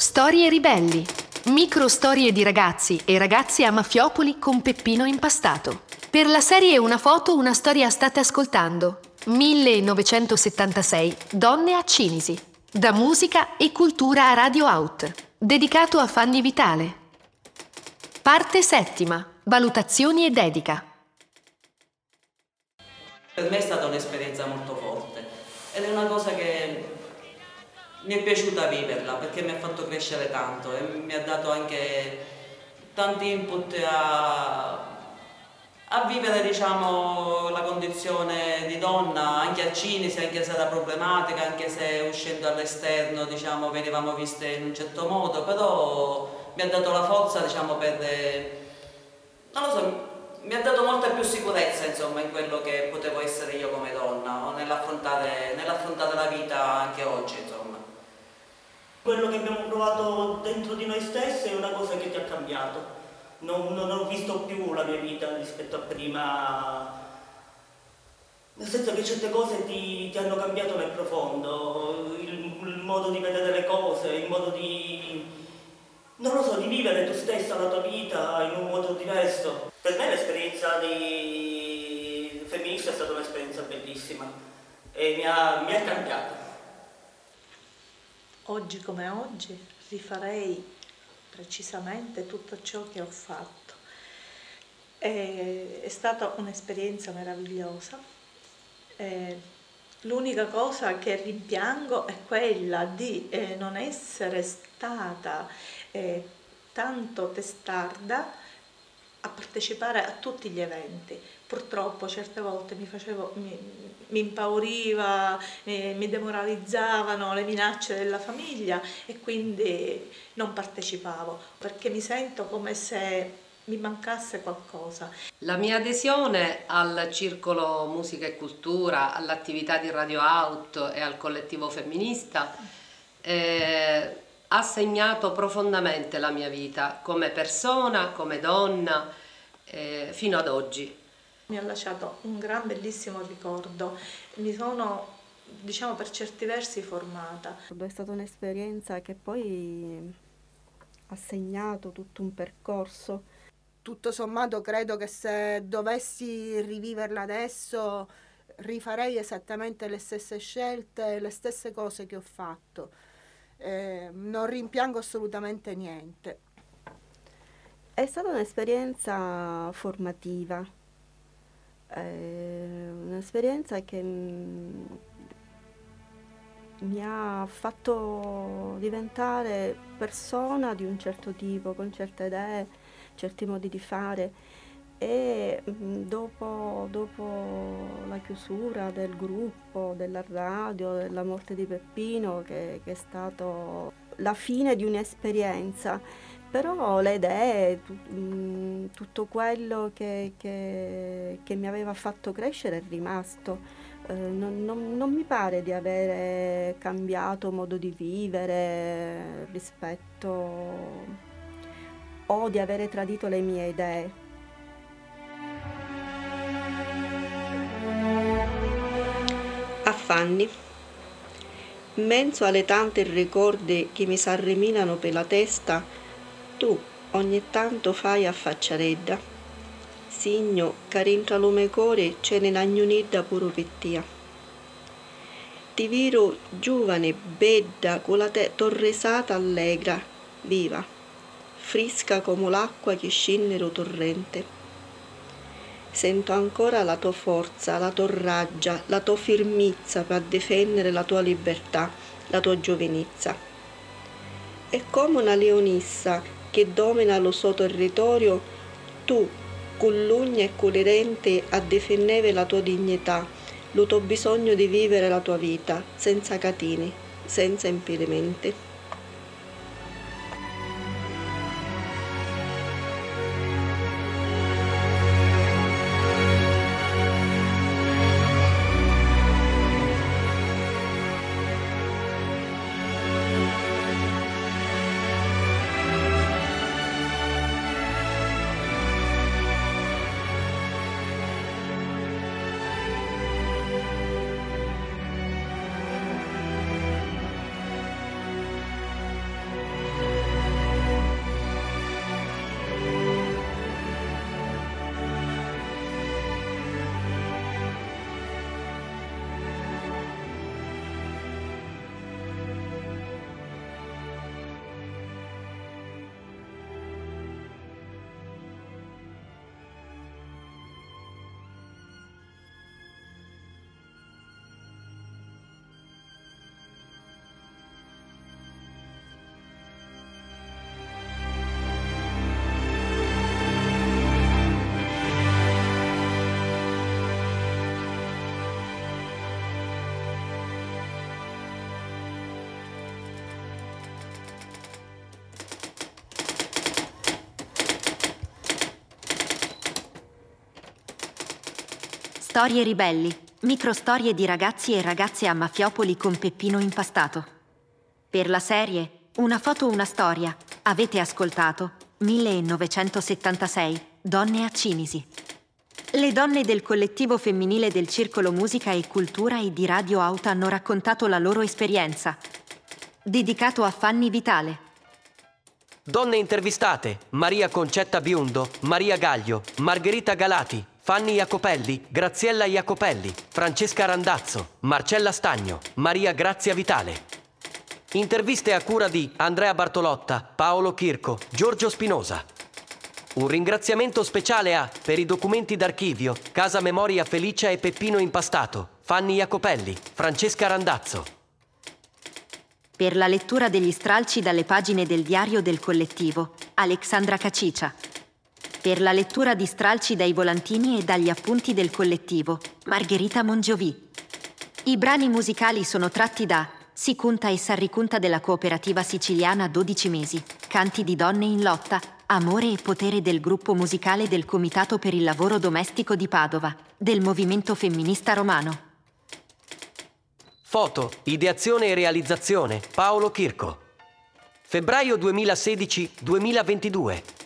Storie ribelli. Micro storie di ragazzi e ragazze a Mafiopoli con Peppino impastato. Per la serie Una foto, una storia state ascoltando. 1976 Donne a Cinisi. Da musica e cultura a Radio Out. Dedicato a Fanny Vitale. Parte settima. Valutazioni e dedica. Per me è stata un'esperienza molto forte ed è una cosa che mi è piaciuta viverla perché mi ha fatto crescere tanto e mi ha dato anche tanti input a, a vivere diciamo, la condizione di donna anche a Cinisi, anche se era problematica, anche se uscendo all'esterno diciamo, venivamo viste in un certo modo, però mi ha dato la forza diciamo, per, non lo so, mi ha dato molta più sicurezza insomma, in quello che potevo essere io come donna, nell'affrontare, nell'affrontare la vita anche oggi. Quello che abbiamo provato dentro di noi stessi è una cosa che ti ha cambiato. Non, non ho visto più la mia vita rispetto a prima, nel senso che certe cose ti, ti hanno cambiato nel profondo, il, il, modo di vedere le cose, il modo di, non lo so, di vivere tu stessa la tua vita in un modo diverso. Per me l'esperienza di femminista è stata un'esperienza bellissima e mi ha, mi ha cambiato oggi come oggi rifarei precisamente tutto ciò che ho fatto. È, è stata un'esperienza meravigliosa. E l'unica cosa che rimpiango è quella di eh, non essere stata eh, tanto testarda partecipare a tutti gli eventi. Purtroppo certe volte mi, facevo, mi, mi impauriva, mi, mi, demoralizzavano le minacce della famiglia e quindi non partecipavo perché mi sento come se mi mancasse qualcosa. La mia adesione al Circolo Musica e Cultura, all'attività di Radio Out e al collettivo femminista eh, ha segnato profondamente la mia vita come persona, come donna, eh, fino ad oggi. Mi ha lasciato un gran bellissimo ricordo, mi sono diciamo per certi versi formata. È stata un'esperienza che poi ha segnato tutto un percorso. Tutto sommato credo che se dovessi riviverla adesso rifarei esattamente le stesse scelte, le stesse cose che ho fatto eh, non rimpiango assolutamente niente. È stata un'esperienza formativa, eh, un'esperienza che m- mi ha fatto diventare persona di un certo tipo, con certe idee, certi modi di fare. E mm, dopo, dopo, la chiusura del gruppo, della radio, della morte di Peppino, che, che è stato la fine di un'esperienza, però le idee, mm, tutto quello che, che, che, mi aveva fatto crescere è rimasto. Eh, non, non, non mi pare di avere cambiato modo di vivere rispetto o di avere tradito le mie idee. Fanny. In mezzo alle tante ricordi che mi s'arreminano per la testa, tu ogni tanto fai a facciaredda. Signo che rintra lume core ce ne nagnunidda puro pettia. Ti viro giovane, bedda, con la te torresata allegra, viva, frisca come l'acqua che scende torrente Sento ancora la tua forza, la tua raggia, la tua firmezza per difendere la tua libertà, la tua giovinezza. E come una leonissa che domina lo suo territorio, tu, con l'ugna e con le denti, a difendere la tua dignità, lo tuo bisogno di vivere la tua vita, senza catini, senza impedimenti. Storie ribelli, microstorie di ragazzi e ragazze a Mafiopoli con Peppino impastato. Per la serie Una foto, una storia, avete ascoltato 1976, Donne a Cinisi. Le donne del collettivo femminile del Circolo Musica e Cultura e di Radio Auto hanno raccontato la loro esperienza. Dedicato a Fanny Vitale. Donne intervistate: Maria Concetta Biondo, Maria Gaglio, Margherita Galati, Fanny Jacopelli, Graziella Jacopelli, Francesca Randazzo, Marcella Stagno, Maria Grazia Vitale. Interviste a cura di Andrea Bartolotta, Paolo Chirco, Giorgio Spinosa. Un ringraziamento speciale a, per i documenti d'archivio, Casa Memoria Felicia e Peppino Impastato, Fanny Jacopelli, Francesca Randazzo. Per la lettura degli stralci dalle pagine del diario del collettivo, Alexandra Cacicia. Per la lettura di stralci dai volantini e dagli appunti del collettivo, Margherita Mongiovi. I brani musicali sono tratti da si conta e s'arricunta della cooperativa siciliana 12 mesi, canti di donne in lotta, amore e potere del gruppo musicale del Comitato per il lavoro domestico di Padova, del movimento femminista romano. Foto, ideazione e realizzazione Paolo Chirco. Febbraio 2016-2022.